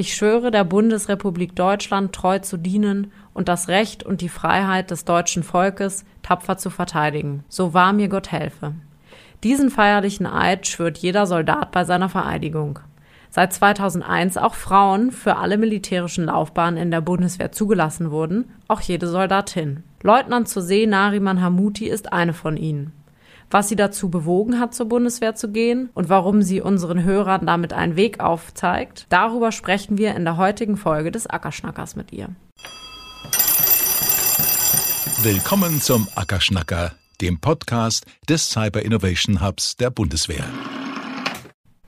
Ich schwöre der Bundesrepublik Deutschland treu zu dienen und das Recht und die Freiheit des deutschen Volkes tapfer zu verteidigen. So wahr mir Gott helfe. Diesen feierlichen Eid schwört jeder Soldat bei seiner Vereidigung. Seit 2001 auch Frauen für alle militärischen Laufbahnen in der Bundeswehr zugelassen wurden, auch jede Soldatin. Leutnant zur See Nariman Hamuti ist eine von ihnen. Was sie dazu bewogen hat, zur Bundeswehr zu gehen und warum sie unseren Hörern damit einen Weg aufzeigt, darüber sprechen wir in der heutigen Folge des Ackerschnackers mit ihr. Willkommen zum Ackerschnacker, dem Podcast des Cyber Innovation Hubs der Bundeswehr.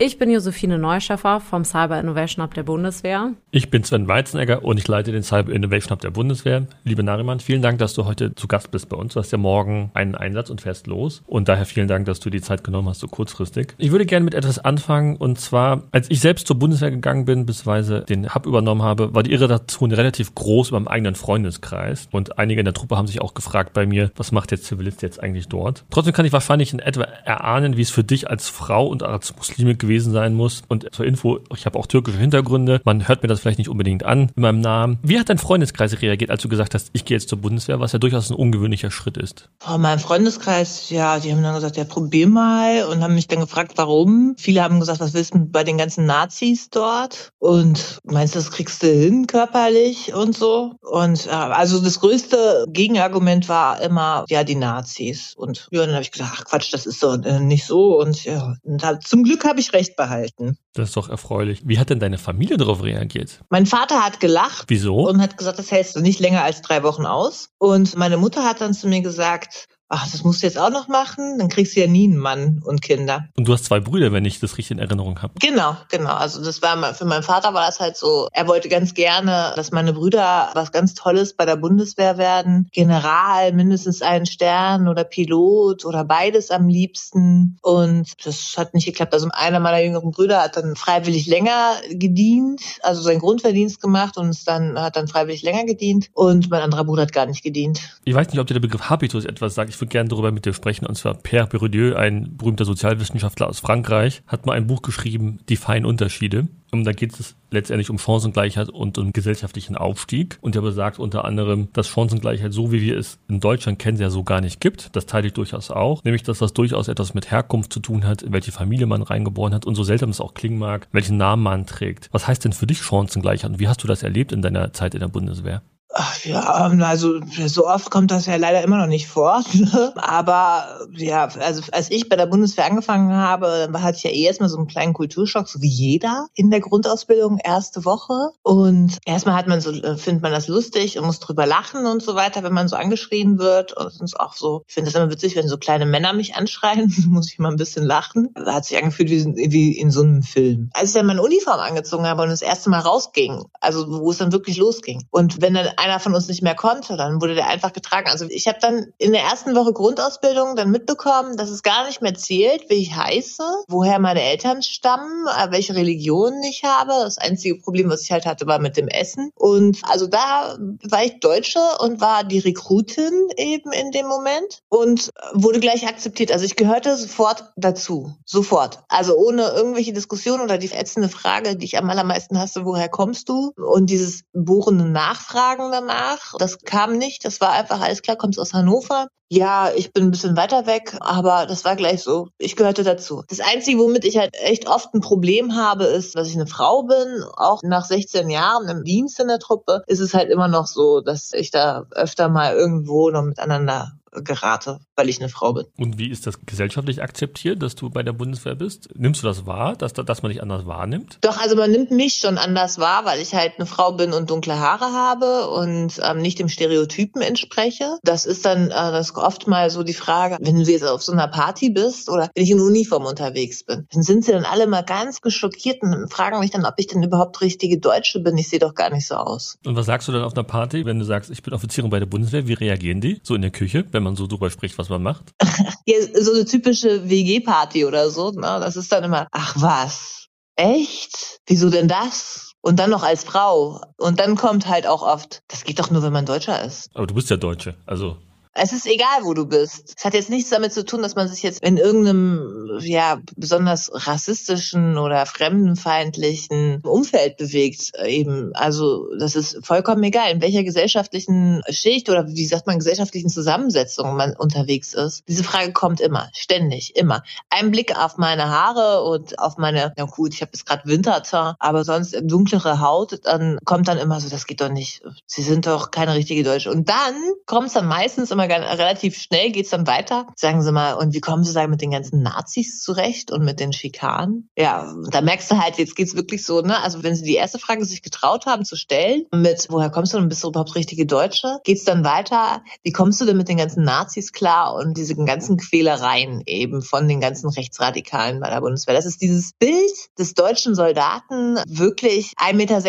Ich bin Josephine Neuschaffer vom Cyber Innovation Hub der Bundeswehr. Ich bin Sven Weizenegger und ich leite den Cyber Innovation Hub der Bundeswehr. Liebe Nariman, vielen Dank, dass du heute zu Gast bist bei uns. Du hast ja morgen einen Einsatz und fährst los. Und daher vielen Dank, dass du die Zeit genommen hast, so kurzfristig. Ich würde gerne mit etwas anfangen. Und zwar, als ich selbst zur Bundeswehr gegangen bin, beziehungsweise den Hub übernommen habe, war die Irritation relativ groß meinem eigenen Freundeskreis. Und einige in der Truppe haben sich auch gefragt bei mir, was macht der Zivilist jetzt eigentlich dort? Trotzdem kann ich wahrscheinlich in etwa erahnen, wie es für dich als Frau und als Muslime gewesen gewesen sein muss. Und zur Info, ich habe auch türkische Hintergründe. Man hört mir das vielleicht nicht unbedingt an in meinem Namen. Wie hat dein Freundeskreis reagiert, als du gesagt hast, ich gehe jetzt zur Bundeswehr, was ja durchaus ein ungewöhnlicher Schritt ist? Oh, mein Freundeskreis, ja, die haben dann gesagt, ja, probier mal und haben mich dann gefragt, warum. Viele haben gesagt, was willst du bei den ganzen Nazis dort? Und meinst du, das kriegst du hin körperlich und so? Und ja, also das größte Gegenargument war immer, ja, die Nazis. Und ja, dann habe ich gesagt, ach Quatsch, das ist doch äh, nicht so. Und ja, und zum Glück habe ich recht recht behalten. Das ist doch erfreulich. Wie hat denn deine Familie darauf reagiert? Mein Vater hat gelacht. Wieso? Und hat gesagt, das hältst du nicht länger als drei Wochen aus. Und meine Mutter hat dann zu mir gesagt, ach, das musst du jetzt auch noch machen, dann kriegst du ja nie einen Mann und Kinder. Und du hast zwei Brüder, wenn ich das richtig in Erinnerung habe. Genau, genau. Also das war für meinen Vater war das halt so, er wollte ganz gerne, dass meine Brüder was ganz Tolles bei der Bundeswehr werden. General, mindestens einen Stern oder Pilot oder beides am liebsten. Und das hat nicht geklappt. Also einer meiner jüngeren Brüder hat dann freiwillig länger gedient, also seinen Grundverdienst gemacht und ist dann, hat dann freiwillig länger gedient. Und mein anderer Bruder hat gar nicht gedient. Ich weiß nicht, ob dir der Begriff Habitus etwas sagt. Ich würde gerne darüber mit dir sprechen. Und zwar Pierre Bourdieu, ein berühmter Sozialwissenschaftler aus Frankreich, hat mal ein Buch geschrieben, Die feinen Unterschiede. Und da geht es letztendlich um Chancengleichheit und um gesellschaftlichen Aufstieg. Und er besagt unter anderem, dass Chancengleichheit, so wie wir es in Deutschland kennen, ja so gar nicht gibt. Das teile ich durchaus auch. Nämlich, dass das durchaus etwas mit Herkunft zu tun hat, in welche Familie man reingeboren hat und so seltsam es auch klingen mag, welchen Namen man trägt. Was heißt denn für dich Chancengleichheit und wie hast du das erlebt in deiner Zeit in der Bundeswehr? Ach ja, ähm, also so oft kommt das ja leider immer noch nicht vor. Aber ja, also als ich bei der Bundeswehr angefangen habe, hatte ich ja eh erstmal so einen kleinen Kulturschock, so wie jeder in der Grundausbildung, erste Woche. Und erstmal hat man so, äh, findet man das lustig und muss drüber lachen und so weiter, wenn man so angeschrien wird. Und ist auch so, ich finde das immer witzig, wenn so kleine Männer mich anschreien, muss ich mal ein bisschen lachen. Da hat sich angefühlt wie, wie in so einem Film. Als ich dann meine Uniform angezogen habe und das erste Mal rausging, also wo es dann wirklich losging. Und wenn dann einer von uns nicht mehr konnte, dann wurde der einfach getragen. Also ich habe dann in der ersten Woche Grundausbildung dann mitbekommen, dass es gar nicht mehr zählt, wie ich heiße, woher meine Eltern stammen, äh, welche Religion ich habe. Das einzige Problem, was ich halt hatte, war mit dem Essen. Und also da war ich Deutsche und war die Rekrutin eben in dem Moment und wurde gleich akzeptiert. Also ich gehörte sofort dazu. Sofort. Also ohne irgendwelche Diskussionen oder die ätzende Frage, die ich am allermeisten hasse, woher kommst du? Und dieses bohrende Nachfragen danach. Das kam nicht. Das war einfach alles klar, kommst aus Hannover. Ja, ich bin ein bisschen weiter weg, aber das war gleich so. Ich gehörte dazu. Das Einzige, womit ich halt echt oft ein Problem habe, ist, dass ich eine Frau bin. Auch nach 16 Jahren im Dienst in der Truppe ist es halt immer noch so, dass ich da öfter mal irgendwo noch miteinander gerate, weil ich eine Frau bin. Und wie ist das gesellschaftlich akzeptiert, dass du bei der Bundeswehr bist? Nimmst du das wahr, dass, dass man dich anders wahrnimmt? Doch, also man nimmt mich schon anders wahr, weil ich halt eine Frau bin und dunkle Haare habe und ähm, nicht dem Stereotypen entspreche. Das ist dann äh, das oft mal so die Frage, wenn du jetzt auf so einer Party bist oder wenn ich in Uniform unterwegs bin, dann sind sie dann alle mal ganz geschockiert und fragen mich dann, ob ich denn überhaupt richtige Deutsche bin. Ich sehe doch gar nicht so aus. Und was sagst du dann auf einer Party, wenn du sagst, ich bin Offizierin bei der Bundeswehr? Wie reagieren die? So in der Küche, wenn wenn man so drüber spricht, was man macht? ja, so eine typische WG-Party oder so. Ne? Das ist dann immer, ach was, echt? Wieso denn das? Und dann noch als Frau. Und dann kommt halt auch oft, das geht doch nur, wenn man Deutscher ist. Aber du bist ja Deutsche, also Es ist egal, wo du bist. Es hat jetzt nichts damit zu tun, dass man sich jetzt in irgendeinem, ja, besonders rassistischen oder fremdenfeindlichen Umfeld bewegt, eben. Also, das ist vollkommen egal, in welcher gesellschaftlichen Schicht oder wie sagt man, gesellschaftlichen Zusammensetzung man unterwegs ist. Diese Frage kommt immer, ständig, immer. Ein Blick auf meine Haare und auf meine, na gut, ich habe jetzt gerade Winterter, aber sonst dunklere Haut, dann kommt dann immer so, das geht doch nicht. Sie sind doch keine richtige Deutsche. Und dann kommt es dann meistens immer ganz, relativ schnell, geht's dann weiter. Sagen Sie mal, und wie kommen Sie da mit den ganzen Nazis zurecht und mit den Schikanen? Ja, da merkst du halt, jetzt geht's wirklich so, ne? Also wenn Sie die erste Frage sich getraut haben zu stellen, mit woher kommst du und bist du überhaupt richtige Deutsche, geht's dann weiter, wie kommst du denn mit den ganzen Nazis klar und diese ganzen Quälereien eben von den ganzen Rechtsradikalen bei der Bundeswehr. Das ist dieses Bild des deutschen Soldaten, wirklich 1,86 Meter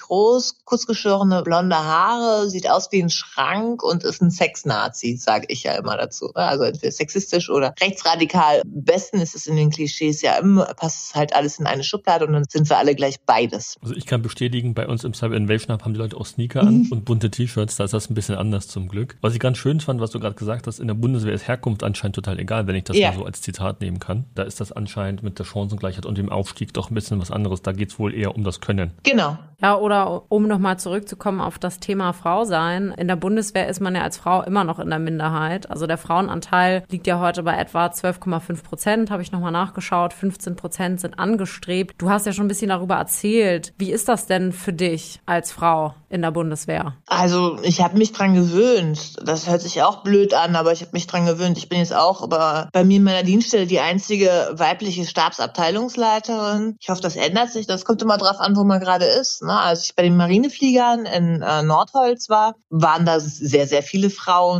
groß, kurzgeschorene blonde Haare, sieht aus wie ein Schrank und ist ein Sex-Nazi, sage ich ja immer dazu. Also entweder sexistisch oder rechtsradikal. Am besten ist es in den Klischees ja immer, passt halt alles in eine Schublade und dann sind wir alle gleich beides. Also ich kann bestätigen, bei uns im Cyber Invasion Hub haben die Leute auch Sneaker an mhm. und bunte T-Shirts, da ist das ein bisschen anders zum Glück. Was ich ganz schön fand, was du gerade gesagt hast, in der Bundeswehr ist Herkunft anscheinend total egal, wenn ich das ja. mal so als Zitat nehmen kann. Da ist das anscheinend mit der Chancengleichheit und dem Aufstieg doch ein bisschen was anderes. Da geht es wohl eher um das Können. Genau. Ja, oder um nochmal zurückzukommen auf das Thema Frau sein. In der Bundeswehr ist man ja als Frau immer noch in der Minderheit. Also der Frauenanteil liegt ja heute bei etwa 12,5 Prozent, habe ich nochmal nachgeschaut. 15 Prozent sind angestrebt. Du hast ja schon ein bisschen darüber erzählt. Wie ist das denn für dich als Frau in der Bundeswehr? Also ich habe mich dran gewöhnt. Das hört sich auch blöd an, aber ich habe mich dran gewöhnt. Ich bin jetzt auch aber bei mir in meiner Dienststelle die einzige weibliche Stabsabteilungsleiterin. Ich hoffe, das ändert sich. Das kommt immer drauf an, wo man gerade ist. Ne? Als ich bei den Marinefliegern in äh, Nordholz war, waren da sehr, sehr viele Frauen.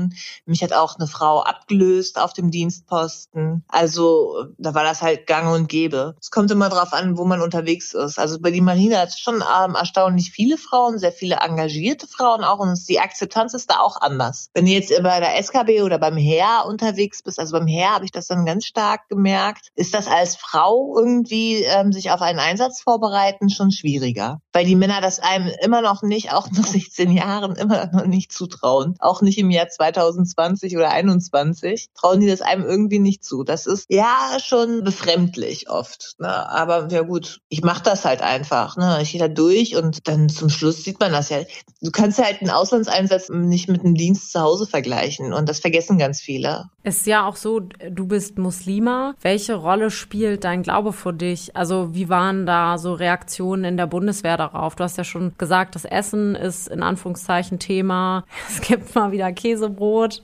Mich hat auch eine Frau abgelöst auf dem Dienstposten. Also da war das halt gang und gäbe. Es kommt immer drauf an, wo man unterwegs ist. Also bei den Marine hat es schon ähm, erstaunlich viele Frauen, sehr viele engagierte Frauen auch und die Akzeptanz ist da auch anders. Wenn du jetzt bei der SKB oder beim Heer unterwegs bist, also beim Heer habe ich das dann ganz stark gemerkt, ist das als Frau irgendwie ähm, sich auf einen Einsatz vorbereiten schon schwieriger. Weil die Männer das einem immer noch nicht, auch nach 16 Jahren, immer noch nicht zutrauen. Auch nicht im Jahr 2020 oder 2021 trauen die das einem irgendwie nicht zu. Das ist ja schon befremdlich oft. Ne? Aber ja gut, ich mache das halt einfach. Ne? Ich gehe da durch und dann zum Schluss sieht man das ja. Du kannst halt einen Auslandseinsatz nicht mit einem Dienst zu Hause vergleichen und das vergessen ganz viele. Ist ja auch so, du bist Muslima. Welche Rolle spielt dein Glaube für dich? Also wie waren da so Reaktionen in der Bundeswehr darauf? Du hast ja schon gesagt, das Essen ist in Anführungszeichen Thema. Es gibt mal wieder Käsebrot.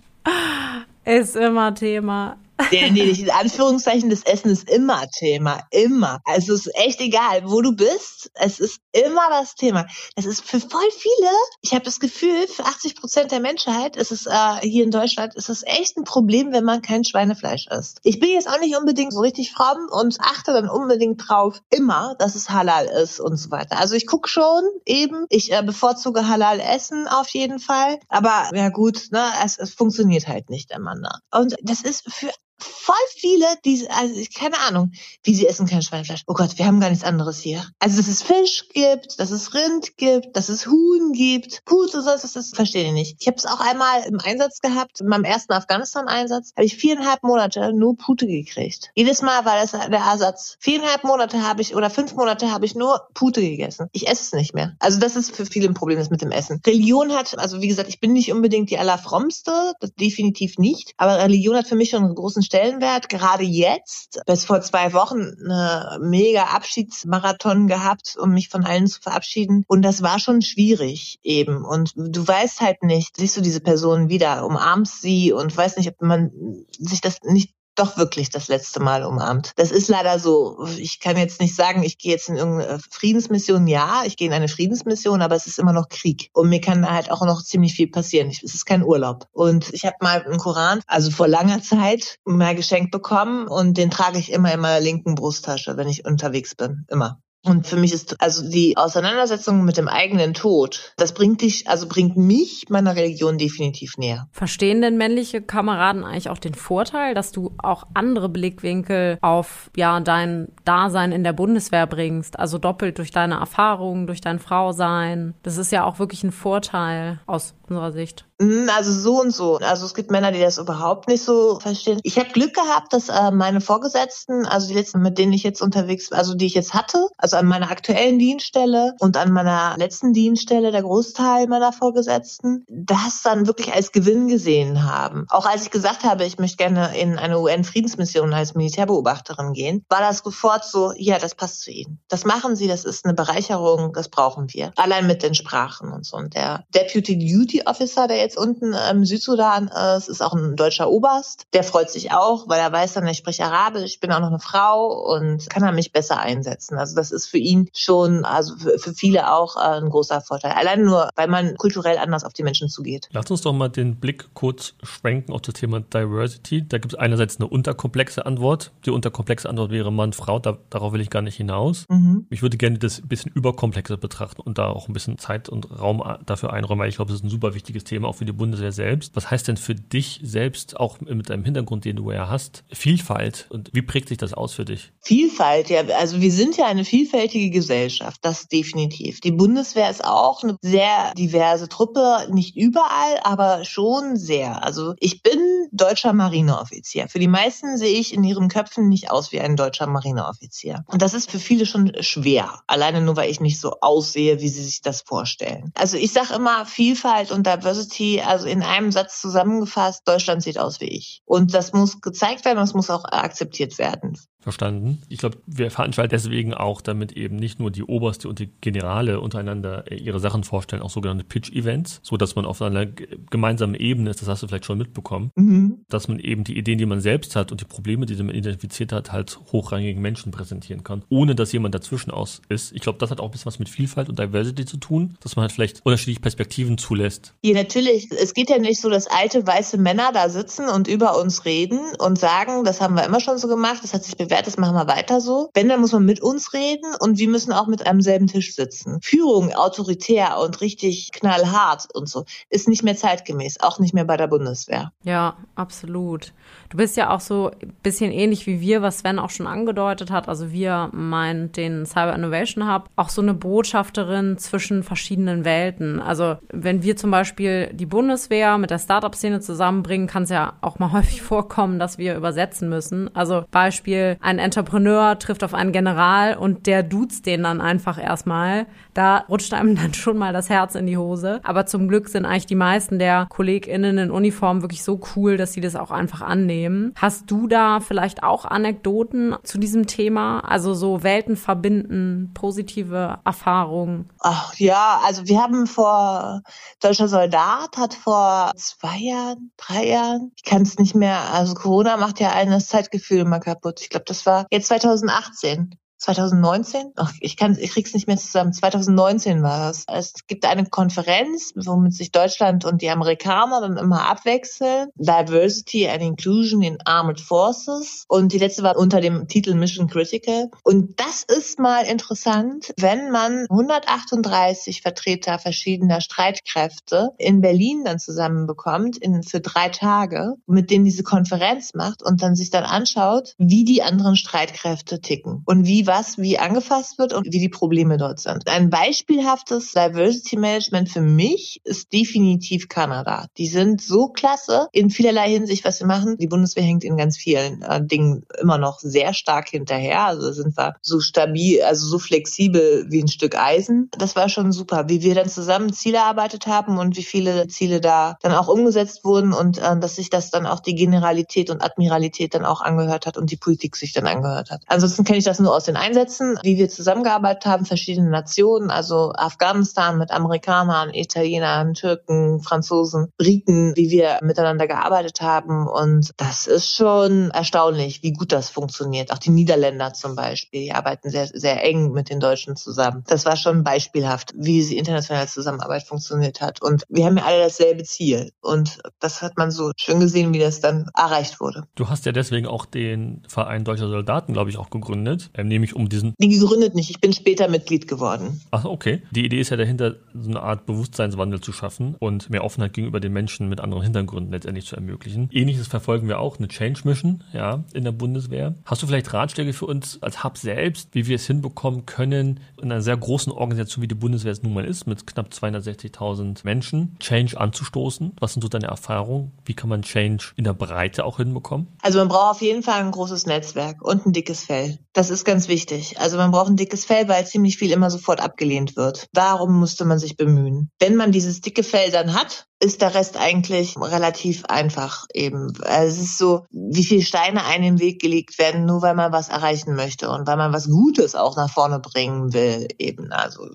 Ist immer Thema. Nee, nee, in Anführungszeichen, das Essen ist immer Thema. Immer. Also es ist echt egal, wo du bist. Es ist immer das Thema. Das ist für voll viele, ich habe das Gefühl, für 80 Prozent der Menschheit ist es äh, hier in Deutschland, ist es echt ein Problem, wenn man kein Schweinefleisch isst. Ich bin jetzt auch nicht unbedingt so richtig fromm und achte dann unbedingt drauf, immer, dass es halal ist und so weiter. Also ich gucke schon eben, ich äh, bevorzuge halal essen auf jeden Fall. Aber ja gut, ne, es, es funktioniert halt nicht immer. Ne? Und das ist für voll viele, die, also keine Ahnung, wie sie essen kein Schweinefleisch. Oh Gott, wir haben gar nichts anderes hier. Also, dass es Fisch gibt, dass es Rind gibt, dass es Huhn gibt, Pute, sonst das, das verstehe ich nicht. Ich habe es auch einmal im Einsatz gehabt, in meinem ersten Afghanistan-Einsatz, habe ich viereinhalb Monate nur Pute gekriegt. Jedes Mal war das der Ersatz. Viereinhalb Monate habe ich oder fünf Monate habe ich nur Pute gegessen. Ich esse es nicht mehr. Also das ist für viele ein Problem das mit dem Essen. Religion hat, also wie gesagt, ich bin nicht unbedingt die allerfrommste, das definitiv nicht, aber Religion hat für mich schon einen großen Stellenwert. Gerade jetzt, bis vor zwei Wochen, eine mega Abschiedsmarathon gehabt, um mich von allen zu verabschieden. Und das war schon schwierig eben. Und du weißt halt nicht, siehst du diese Person wieder, umarmst sie und weißt nicht, ob man sich das nicht doch wirklich das letzte Mal umarmt. Das ist leider so. Ich kann jetzt nicht sagen, ich gehe jetzt in irgendeine Friedensmission. Ja, ich gehe in eine Friedensmission, aber es ist immer noch Krieg. Und mir kann halt auch noch ziemlich viel passieren. Es ist kein Urlaub. Und ich habe mal einen Koran, also vor langer Zeit, mal geschenkt bekommen und den trage ich immer in meiner linken Brusttasche, wenn ich unterwegs bin. Immer. Und für mich ist also die Auseinandersetzung mit dem eigenen Tod, das bringt dich, also bringt mich meiner Religion definitiv näher. Verstehen denn männliche Kameraden eigentlich auch den Vorteil, dass du auch andere Blickwinkel auf ja dein Dasein in der Bundeswehr bringst, also doppelt durch deine Erfahrungen, durch dein Frausein? Das ist ja auch wirklich ein Vorteil aus unserer Sicht. Hm, also so und so. Also es gibt Männer, die das überhaupt nicht so verstehen. Ich habe Glück gehabt, dass äh, meine Vorgesetzten, also die letzten, mit denen ich jetzt unterwegs, also die ich jetzt hatte, also an meiner aktuellen Dienststelle und an meiner letzten Dienststelle, der Großteil meiner Vorgesetzten, das dann wirklich als Gewinn gesehen haben. Auch als ich gesagt habe, ich möchte gerne in eine UN-Friedensmission als Militärbeobachterin gehen, war das sofort so, ja, das passt zu Ihnen. Das machen Sie, das ist eine Bereicherung, das brauchen wir. Allein mit den Sprachen und so. Und der Deputy Duty Officer, der jetzt unten im Südsudan ist, ist auch ein deutscher Oberst. Der freut sich auch, weil er weiß dann, ich spreche Arabisch, ich bin auch noch eine Frau und kann er mich besser einsetzen. Also das ist für ihn schon, also für viele auch äh, ein großer Vorteil. Allein nur, weil man kulturell anders auf die Menschen zugeht. Lass uns doch mal den Blick kurz schwenken auf das Thema Diversity. Da gibt es einerseits eine unterkomplexe Antwort. Die unterkomplexe Antwort wäre Mann, Frau. Da, darauf will ich gar nicht hinaus. Mhm. Ich würde gerne das ein bisschen überkomplexer betrachten und da auch ein bisschen Zeit und Raum dafür einräumen, weil ich glaube, das ist ein super wichtiges Thema auch für die Bundeswehr selbst. Was heißt denn für dich selbst, auch mit deinem Hintergrund, den du ja hast, Vielfalt und wie prägt sich das aus für dich? Vielfalt, ja, also wir sind ja eine vielfältige Gesellschaft, das definitiv. Die Bundeswehr ist auch eine sehr diverse Truppe, nicht überall, aber schon sehr. Also ich bin deutscher Marineoffizier. Für die meisten sehe ich in ihren Köpfen nicht aus wie ein deutscher Marineoffizier. Und das ist für viele schon schwer, alleine nur weil ich nicht so aussehe, wie sie sich das vorstellen. Also ich sage immer Vielfalt und Diversity, also in einem Satz zusammengefasst, Deutschland sieht aus wie ich. Und das muss gezeigt werden, das muss auch akzeptiert werden. Verstanden. Ich glaube, wir veranstalten deswegen auch, damit eben nicht nur die Oberste und die Generale untereinander ihre Sachen vorstellen, auch sogenannte Pitch-Events, so dass man auf einer gemeinsamen Ebene ist, das hast du vielleicht schon mitbekommen, mhm. dass man eben die Ideen, die man selbst hat und die Probleme, die man identifiziert hat, halt hochrangigen Menschen präsentieren kann, ohne dass jemand dazwischen aus ist. Ich glaube, das hat auch ein bisschen was mit Vielfalt und Diversity zu tun, dass man halt vielleicht unterschiedliche Perspektiven zulässt. Ja, natürlich. Es geht ja nicht so, dass alte weiße Männer da sitzen und über uns reden und sagen, das haben wir immer schon so gemacht, das hat sich bewährt, das machen wir weiter so. Wenn, dann muss man mit uns reden und wir müssen auch mit einem selben Tisch sitzen. Führung autoritär und richtig knallhart und so ist nicht mehr zeitgemäß, auch nicht mehr bei der Bundeswehr. Ja, absolut. Du bist ja auch so ein bisschen ähnlich wie wir, was Sven auch schon angedeutet hat. Also wir meinen den Cyber Innovation Hub, auch so eine Botschafterin zwischen verschiedenen Welten. Also wenn wir zum Beispiel die Bundeswehr mit der Startup-Szene zusammenbringen, kann es ja auch mal häufig vorkommen, dass wir übersetzen müssen. Also Beispiel, ein Entrepreneur trifft auf einen General und der duzt den dann einfach erstmal. Da rutscht einem dann schon mal das Herz in die Hose. Aber zum Glück sind eigentlich die meisten der KollegInnen in Uniform wirklich so cool, dass sie das auch einfach annehmen. Hast du da vielleicht auch Anekdoten zu diesem Thema? Also so Welten verbinden, positive Erfahrungen? Ach ja, also wir haben vor, Deutscher Soldat hat vor zwei Jahren, drei Jahren, ich kann es nicht mehr, also Corona macht ja ein das Zeitgefühl immer kaputt. Ich glaube, das war jetzt 2018. 2019? Ach, ich kann, ich krieg's nicht mehr zusammen. 2019 war das. Es gibt eine Konferenz, womit sich Deutschland und die Amerikaner dann immer abwechseln. Diversity and Inclusion in Armed Forces. Und die letzte war unter dem Titel Mission Critical. Und das ist mal interessant, wenn man 138 Vertreter verschiedener Streitkräfte in Berlin dann zusammenbekommt, in, für drei Tage, mit denen diese Konferenz macht und dann sich dann anschaut, wie die anderen Streitkräfte ticken und wie was wie angefasst wird und wie die Probleme dort sind. Ein beispielhaftes Diversity Management für mich ist definitiv Kanada. Die sind so klasse in vielerlei Hinsicht, was sie machen. Die Bundeswehr hängt in ganz vielen äh, Dingen immer noch sehr stark hinterher. Also sind wir so stabil, also so flexibel wie ein Stück Eisen. Das war schon super, wie wir dann zusammen Ziele erarbeitet haben und wie viele Ziele da dann auch umgesetzt wurden und äh, dass sich das dann auch die Generalität und Admiralität dann auch angehört hat und die Politik sich dann angehört hat. Ansonsten kenne ich das nur aus den Einsätzen, wie wir zusammengearbeitet haben, verschiedene Nationen, also Afghanistan mit Amerikanern, Italienern, Türken, Franzosen, Briten, wie wir miteinander gearbeitet haben. Und das ist schon erstaunlich, wie gut das funktioniert. Auch die Niederländer zum Beispiel, die arbeiten sehr, sehr eng mit den Deutschen zusammen. Das war schon beispielhaft, wie diese internationale Zusammenarbeit funktioniert hat. Und wir haben ja alle dasselbe Ziel. Und das hat man so schön gesehen, wie das dann erreicht wurde. Du hast ja deswegen auch den Verein Deutscher Soldaten, glaube ich, auch gegründet, ähm, nämlich nämlich um diesen. Die gegründet nicht, ich bin später Mitglied geworden. Ach, okay. Die Idee ist ja dahinter, so eine Art Bewusstseinswandel zu schaffen und mehr Offenheit gegenüber den Menschen mit anderen Hintergründen letztendlich zu ermöglichen. Ähnliches verfolgen wir auch, eine Change Mission, ja, in der Bundeswehr. Hast du vielleicht Ratschläge für uns als Hub selbst, wie wir es hinbekommen können, in einer sehr großen Organisation wie die Bundeswehr es nun mal ist, mit knapp 260.000 Menschen, Change anzustoßen? Was sind so deine Erfahrungen? Wie kann man Change in der Breite auch hinbekommen? Also man braucht auf jeden Fall ein großes Netzwerk und ein dickes Fell. Das ist ganz wichtig. Also man braucht ein dickes Fell, weil ziemlich viel immer sofort abgelehnt wird. Darum musste man sich bemühen. Wenn man dieses dicke Fell dann hat, ist der Rest eigentlich relativ einfach eben. Also es ist so, wie viele Steine einem im Weg gelegt werden, nur weil man was erreichen möchte und weil man was Gutes auch nach vorne bringen will eben. Also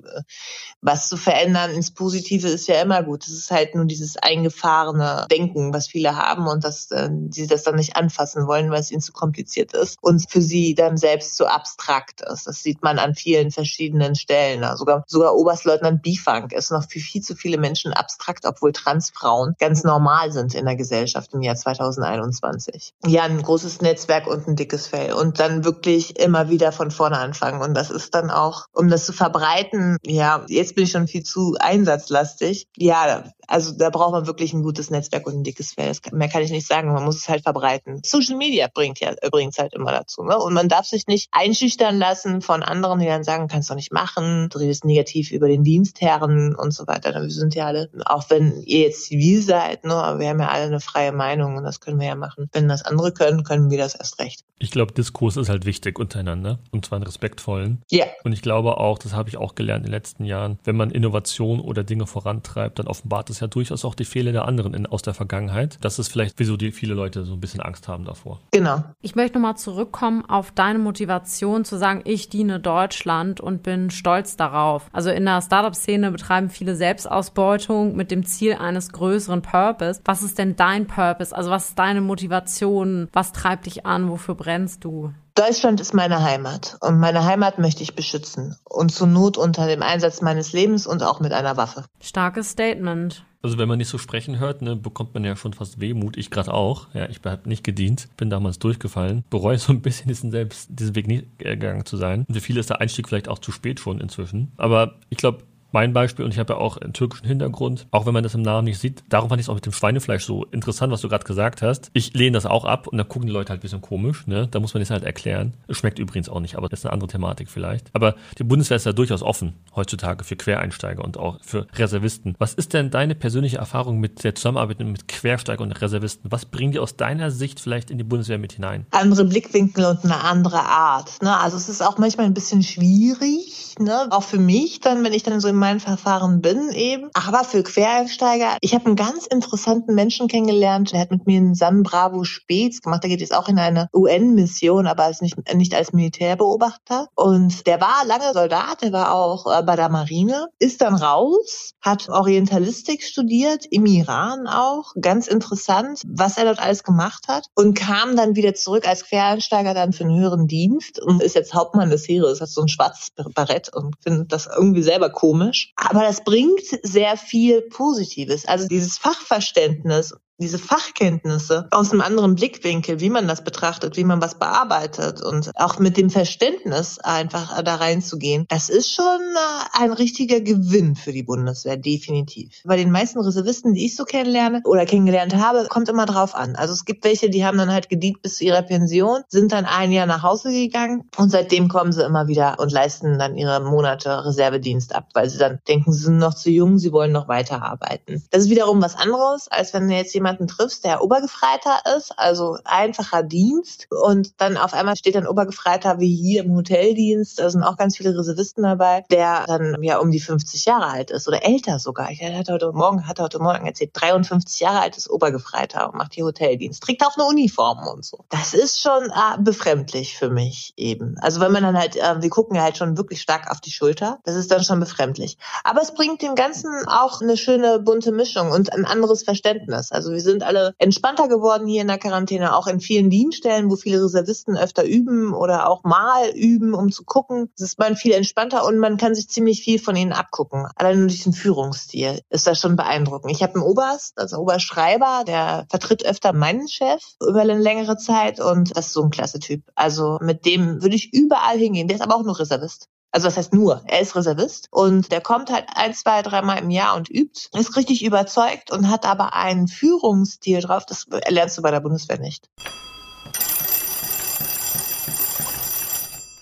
was zu verändern ins Positive ist ja immer gut. Es ist halt nur dieses eingefahrene Denken, was viele haben und dass äh, sie das dann nicht anfassen wollen, weil es ihnen zu kompliziert ist und für sie dann selbst zu abstrakt ist. Das sieht man an vielen verschiedenen Stellen. Also sogar, sogar Oberstleutnant Bifang ist noch für viel zu viele Menschen abstrakt, obwohl Transfrauen ganz normal sind in der Gesellschaft im Jahr 2021. Ja, ein großes Netzwerk und ein dickes Fell und dann wirklich immer wieder von vorne anfangen. Und das ist dann auch, um das zu verbreiten, ja, jetzt bin ich schon viel zu einsatzlastig. Ja, also da braucht man wirklich ein gutes Netzwerk und ein dickes Fell. Mehr kann ich nicht sagen. Man muss es halt verbreiten. Social Media bringt ja übrigens halt immer dazu. Ne? Und man darf sich nicht einschüchtern lassen von anderen, die dann sagen, kannst du nicht machen, du redest negativ über den Dienstherren und so weiter. Wir sind ja alle, auch wenn ihr jetzt zivil seid, ne, aber wir haben ja alle eine freie Meinung und das können wir ja machen. Wenn das andere können, können wir das erst recht. Ich glaube, Diskurs ist halt wichtig untereinander und zwar einen respektvollen. Ja. Und ich glaube auch, das habe ich auch gelernt in den letzten Jahren, wenn man Innovation oder Dinge vorantreibt, dann offenbart es ja durchaus auch die Fehler der anderen in, aus der Vergangenheit. Das ist vielleicht, wieso die viele Leute so ein bisschen Angst haben davor. Genau. Ich möchte nochmal zurückkommen auf deine Motivation zu sagen, ich diene Deutschland und bin stolz darauf. Also in der Startup-Szene betreiben viele Selbstausbeutung mit dem Ziel eines größeren Purpose. Was ist denn dein Purpose? Also was ist deine Motivation? Was treibt dich an? Wofür brennst du? Deutschland ist meine Heimat und meine Heimat möchte ich beschützen und zur Not unter dem Einsatz meines Lebens und auch mit einer Waffe. Starkes Statement. Also wenn man nicht so sprechen hört, ne, bekommt man ja schon fast Wehmut. Ich gerade auch. Ja, ich habe nicht gedient, bin damals durchgefallen. Bereue so ein bisschen diesen selbst diesen Weg nicht gegangen zu sein. Und für viele ist der Einstieg vielleicht auch zu spät schon inzwischen. Aber ich glaube, mein Beispiel, und ich habe ja auch einen türkischen Hintergrund, auch wenn man das im Namen nicht sieht, darum fand ich es auch mit dem Schweinefleisch so interessant, was du gerade gesagt hast. Ich lehne das auch ab und da gucken die Leute halt ein bisschen komisch, ne? Da muss man das halt erklären. Es schmeckt übrigens auch nicht, aber das ist eine andere Thematik vielleicht. Aber die Bundeswehr ist ja durchaus offen heutzutage für Quereinsteiger und auch für Reservisten. Was ist denn deine persönliche Erfahrung mit der Zusammenarbeit mit Quersteiger und Reservisten? Was bringen die aus deiner Sicht vielleicht in die Bundeswehr mit hinein? Andere Blickwinkel und eine andere Art. Ne? Also es ist auch manchmal ein bisschen schwierig, ne? auch für mich dann, wenn ich dann so in meinem Verfahren bin eben. Aber für Quereinsteiger, ich habe einen ganz interessanten Menschen kennengelernt, der hat mit mir einen San Bravo Spez gemacht. Der geht jetzt auch in eine UN-Mission, aber als nicht, nicht als Militärbeobachter. Und der war lange Soldat, der war auch äh, bei der Marine, ist dann raus, hat Orientalistik studiert, im Iran auch, ganz interessant, was er dort alles gemacht hat und kam dann wieder zurück als Quereinsteiger dann für einen höheren Dienst und ist jetzt Hauptmann des Heeres, hat so ein schwarzes Barett und findet das irgendwie selber komisch. Aber das bringt sehr viel Positives. Also dieses Fachverständnis diese Fachkenntnisse aus einem anderen Blickwinkel, wie man das betrachtet, wie man was bearbeitet und auch mit dem Verständnis einfach da reinzugehen, das ist schon äh, ein richtiger Gewinn für die Bundeswehr, definitiv. Bei den meisten Reservisten, die ich so kennenlerne oder kennengelernt habe, kommt immer drauf an. Also es gibt welche, die haben dann halt gedient bis zu ihrer Pension, sind dann ein Jahr nach Hause gegangen und seitdem kommen sie immer wieder und leisten dann ihre Monate Reservedienst ab, weil sie dann denken, sie sind noch zu jung, sie wollen noch weiterarbeiten. Das ist wiederum was anderes, als wenn jetzt jemand jemanden triffst, der Obergefreiter ist, also einfacher Dienst und dann auf einmal steht ein Obergefreiter wie hier im Hoteldienst, da sind auch ganz viele Reservisten dabei, der dann ja um die 50 Jahre alt ist oder älter sogar. Ich hatte heute Morgen, hatte heute Morgen erzählt, 53 Jahre alt ist Obergefreiter und macht hier Hoteldienst, trägt auch eine Uniform und so. Das ist schon äh, befremdlich für mich eben. Also wenn man dann halt, äh, wir gucken ja halt schon wirklich stark auf die Schulter, das ist dann schon befremdlich. Aber es bringt dem Ganzen auch eine schöne bunte Mischung und ein anderes Verständnis. Also wir sind alle entspannter geworden hier in der Quarantäne, auch in vielen Dienststellen, wo viele Reservisten öfter üben oder auch mal üben, um zu gucken. Das ist man viel entspannter und man kann sich ziemlich viel von ihnen abgucken. Allein durch den Führungsstil ist das schon beeindruckend. Ich habe einen Oberst, also Oberschreiber, der vertritt öfter meinen Chef über eine längere Zeit und das ist so ein klasse Typ. Also mit dem würde ich überall hingehen. Der ist aber auch nur Reservist. Also was heißt nur? Er ist Reservist und der kommt halt ein, zwei, dreimal im Jahr und übt, ist richtig überzeugt und hat aber einen Führungsstil drauf. Das erlernst du bei der Bundeswehr nicht.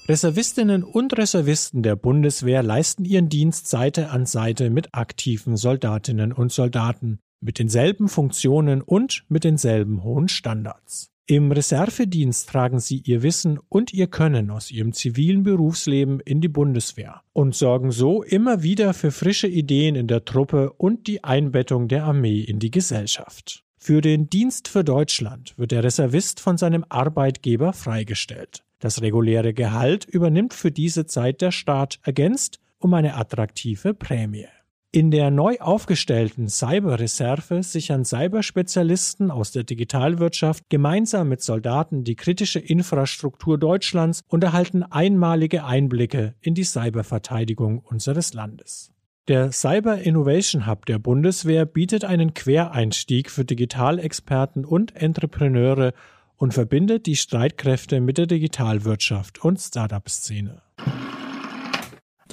Reservistinnen und Reservisten der Bundeswehr leisten ihren Dienst Seite an Seite mit aktiven Soldatinnen und Soldaten, mit denselben Funktionen und mit denselben hohen Standards. Im Reservedienst tragen sie ihr Wissen und ihr Können aus ihrem zivilen Berufsleben in die Bundeswehr und sorgen so immer wieder für frische Ideen in der Truppe und die Einbettung der Armee in die Gesellschaft. Für den Dienst für Deutschland wird der Reservist von seinem Arbeitgeber freigestellt. Das reguläre Gehalt übernimmt für diese Zeit der Staat, ergänzt um eine attraktive Prämie. In der neu aufgestellten Cyberreserve sichern Cyberspezialisten aus der Digitalwirtschaft gemeinsam mit Soldaten die kritische Infrastruktur Deutschlands und erhalten einmalige Einblicke in die Cyberverteidigung unseres Landes. Der Cyber Innovation Hub der Bundeswehr bietet einen Quereinstieg für Digitalexperten und Entrepreneure und verbindet die Streitkräfte mit der Digitalwirtschaft und Startup-Szene.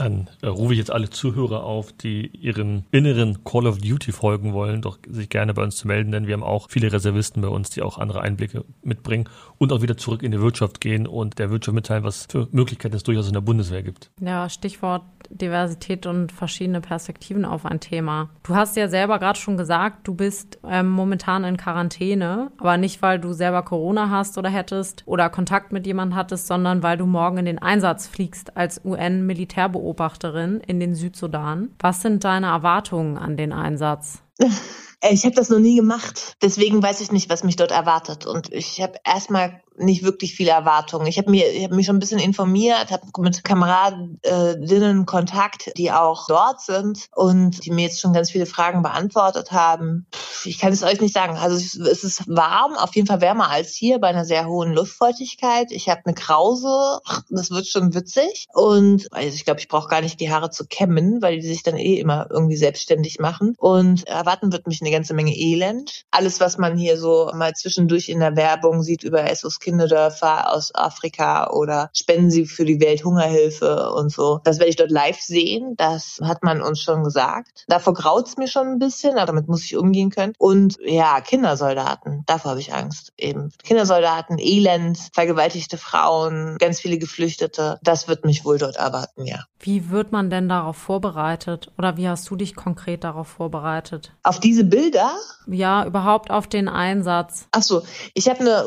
Dann äh, rufe ich jetzt alle Zuhörer auf, die ihren inneren Call of Duty folgen wollen, doch sich gerne bei uns zu melden, denn wir haben auch viele Reservisten bei uns, die auch andere Einblicke mitbringen und auch wieder zurück in die Wirtschaft gehen und der Wirtschaft mitteilen, was für Möglichkeiten es durchaus in der Bundeswehr gibt. Ja, Stichwort Diversität und verschiedene Perspektiven auf ein Thema. Du hast ja selber gerade schon gesagt, du bist ähm, momentan in Quarantäne, aber nicht, weil du selber Corona hast oder hättest oder Kontakt mit jemandem hattest, sondern weil du morgen in den Einsatz fliegst als UN-Militärbeobachter Beobachterin in den Südsudan. Was sind deine Erwartungen an den Einsatz? Ich habe das noch nie gemacht. Deswegen weiß ich nicht, was mich dort erwartet. Und ich habe erstmal nicht wirklich viele Erwartungen. Ich habe mir, ich hab mich schon ein bisschen informiert, habe mit Kameradinnen Kontakt, die auch dort sind und die mir jetzt schon ganz viele Fragen beantwortet haben. Ich kann es euch nicht sagen. Also es ist warm, auf jeden Fall wärmer als hier bei einer sehr hohen Luftfeuchtigkeit. Ich habe eine Krause, das wird schon witzig. Und also ich glaube, ich brauche gar nicht die Haare zu kämmen, weil die sich dann eh immer irgendwie selbstständig machen. Und erwarten wird mich eine ganze Menge Elend. Alles, was man hier so mal zwischendurch in der Werbung sieht über SOS Kinderdörfer aus Afrika oder spenden sie für die Welthungerhilfe und so. Das werde ich dort live sehen. Das hat man uns schon gesagt. Davor graut's mir schon ein bisschen, aber damit muss ich umgehen können. Und ja, Kindersoldaten, davor habe ich Angst. Eben Kindersoldaten, Elend, vergewaltigte Frauen, ganz viele Geflüchtete. Das wird mich wohl dort erwarten, ja. Wie wird man denn darauf vorbereitet? Oder wie hast du dich konkret darauf vorbereitet? Auf diese Bilder? Ja, überhaupt auf den Einsatz. Ach so, ich habe eine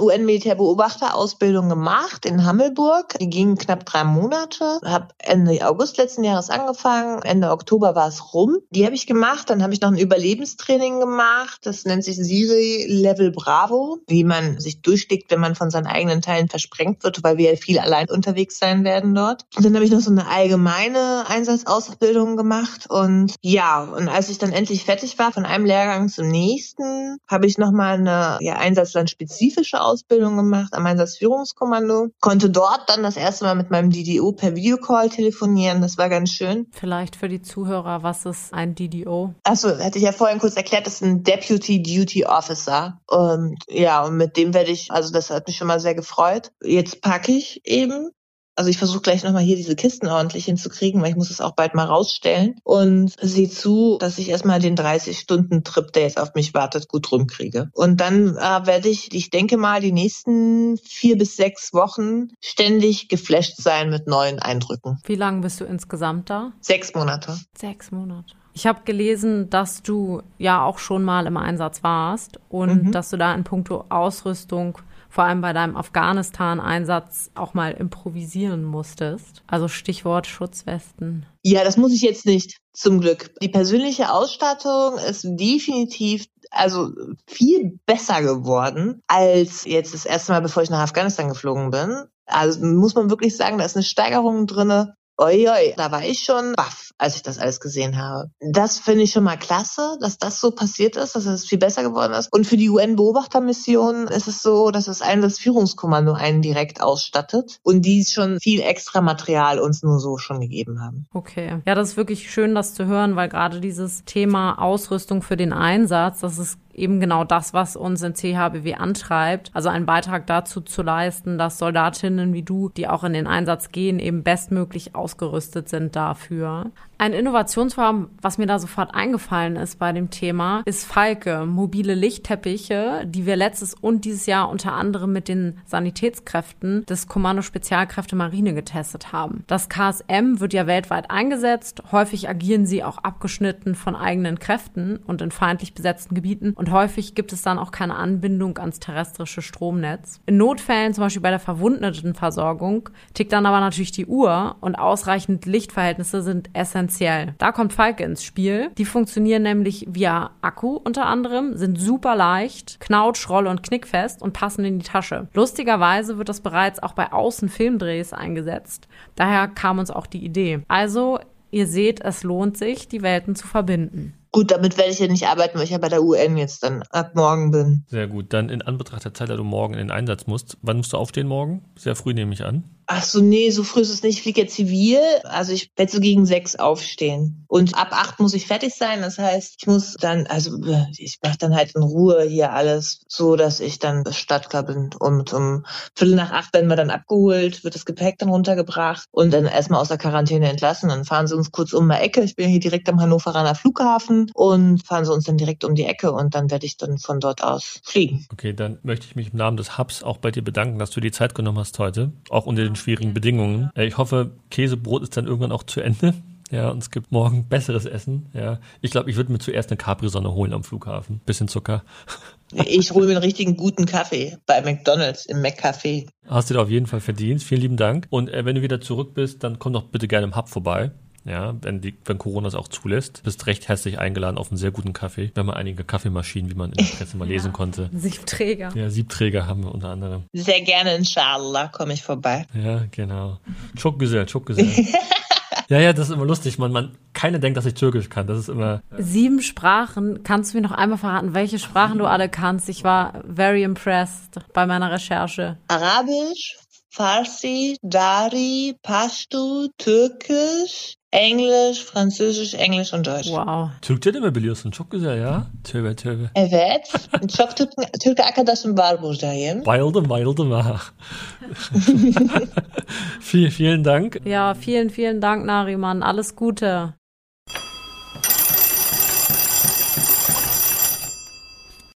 UN-Militärbeobachterausbildung gemacht in Hammelburg. Die ging knapp drei Monate. Habe Ende August letzten Jahres angefangen. Ende Oktober war es rum. Die habe ich gemacht. Dann habe ich noch ein Überlebenstraining gemacht. Das nennt sich Siri Level Bravo, wie man sich durchschlägt, wenn man von seinen eigenen Teilen versprengt wird, weil wir ja viel allein unterwegs sein werden dort. Und dann habe ich noch so eine allgemeine Einsatzausbildung gemacht. Und ja, und als ich dann endlich fertig war, von einem Lehrgang zum nächsten, habe ich nochmal eine ja, einsatzlandspezifische Ausbildung gemacht am Einsatzführungskommando. Konnte dort dann das erste Mal mit meinem DDO per Videocall telefonieren. Das war ganz schön. Vielleicht für die Zuhörer, was ist ein DDO? Achso, hatte ich ja vorhin kurz erklärt, das ist ein Deputy Duty Officer. Und ja, und mit dem werde ich, also das hat mich schon mal sehr gefreut. Jetzt packe ich eben also ich versuche gleich nochmal hier diese Kisten ordentlich hinzukriegen, weil ich muss es auch bald mal rausstellen. Und sehe zu, dass ich erstmal den 30-Stunden-Trip, der jetzt auf mich wartet, gut rumkriege. Und dann äh, werde ich, ich denke mal, die nächsten vier bis sechs Wochen ständig geflasht sein mit neuen Eindrücken. Wie lange bist du insgesamt da? Sechs Monate. Sechs Monate. Ich habe gelesen, dass du ja auch schon mal im Einsatz warst und mhm. dass du da in puncto Ausrüstung vor allem bei deinem Afghanistan-Einsatz auch mal improvisieren musstest. Also Stichwort Schutzwesten. Ja, das muss ich jetzt nicht, zum Glück. Die persönliche Ausstattung ist definitiv also viel besser geworden als jetzt das erste Mal, bevor ich nach Afghanistan geflogen bin. Also muss man wirklich sagen, da ist eine Steigerung drinne oi, da war ich schon baff, als ich das alles gesehen habe. Das finde ich schon mal klasse, dass das so passiert ist, dass es viel besser geworden ist. Und für die UN-Beobachtermission ist es so, dass das Einsatzführungskommando einen direkt ausstattet und die schon viel extra Material uns nur so schon gegeben haben. Okay. Ja, das ist wirklich schön, das zu hören, weil gerade dieses Thema Ausrüstung für den Einsatz, das ist eben genau das, was uns in CHBW antreibt. Also einen Beitrag dazu zu leisten, dass Soldatinnen wie du, die auch in den Einsatz gehen, eben bestmöglich ausgerüstet sind dafür. Ein Innovationsform, was mir da sofort eingefallen ist bei dem Thema, ist Falke, mobile Lichtteppiche, die wir letztes und dieses Jahr unter anderem mit den Sanitätskräften des Kommando Spezialkräfte Marine getestet haben. Das KSM wird ja weltweit eingesetzt. Häufig agieren sie auch abgeschnitten von eigenen Kräften und in feindlich besetzten Gebieten und häufig gibt es dann auch keine Anbindung ans terrestrische Stromnetz. In Notfällen, zum Beispiel bei der Verwundetenversorgung, tickt dann aber natürlich die Uhr und ausreichend Lichtverhältnisse sind essentiell. Da kommt Falke ins Spiel. Die funktionieren nämlich via Akku unter anderem, sind super leicht, knautsch, roll- und knickfest und passen in die Tasche. Lustigerweise wird das bereits auch bei Außenfilmdrehs eingesetzt. Daher kam uns auch die Idee. Also, ihr seht, es lohnt sich, die Welten zu verbinden. Gut, damit werde ich ja nicht arbeiten, weil ich ja bei der UN jetzt dann ab morgen bin. Sehr gut. Dann in Anbetracht der Zeit, da du morgen in den Einsatz musst, wann musst du aufstehen morgen? Sehr früh nehme ich an. Ach so, nee, so früh ist es nicht. Ich fliege ja zivil. Also ich werde so gegen sechs aufstehen. Und ab acht muss ich fertig sein. Das heißt, ich muss dann, also ich mache dann halt in Ruhe hier alles so, dass ich dann startklar bin. Und um Viertel nach acht werden wir dann abgeholt, wird das Gepäck dann runtergebracht und dann erstmal aus der Quarantäne entlassen. Dann fahren sie uns kurz um die Ecke. Ich bin hier direkt am Hannoveraner Flughafen und fahren sie uns dann direkt um die Ecke und dann werde ich dann von dort aus fliegen. Okay, dann möchte ich mich im Namen des Hubs auch bei dir bedanken, dass du die Zeit genommen hast heute, auch unter den schwierigen Bedingungen. Äh, ich hoffe, Käsebrot ist dann irgendwann auch zu Ende. Ja, und es gibt morgen besseres Essen. Ja, ich glaube, ich würde mir zuerst eine Capri-Sonne holen am Flughafen. Bisschen Zucker. Ich hole mir einen richtigen guten Kaffee bei McDonalds im McCafé. Hast du da auf jeden Fall verdient. Vielen lieben Dank. Und äh, wenn du wieder zurück bist, dann komm doch bitte gerne im Hub vorbei. Ja, wenn, die, wenn Corona es auch zulässt. Bist recht herzlich eingeladen auf einen sehr guten Kaffee. Wir haben einige Kaffeemaschinen, wie man in der Presse mal lesen ja, konnte. Siebträger. Ja, Siebträger haben wir unter anderem. Sehr gerne, inshallah, komme ich vorbei. Ja, genau. Çok güzel. Ja, ja, das ist immer lustig. Man, man, keiner denkt, dass ich Türkisch kann. Das ist immer. Sieben Sprachen. Kannst du mir noch einmal verraten, welche Sprachen du alle kannst? Ich war very impressed bei meiner Recherche. Arabisch, Farsi, Dari, Pashto, Türkisch, Englisch, Französisch, Englisch und Deutsch. Wow. Türkçe de mi biliyorsun? Çok güzel ya. Tövbe tövbe. Evet. Çok Türk, Türk arkadaşım var buradayım. Bayıldım, bayıldım. ha. vielen, vielen Dank. Ja, vielen, vielen Dank, Nariman. Alles Gute.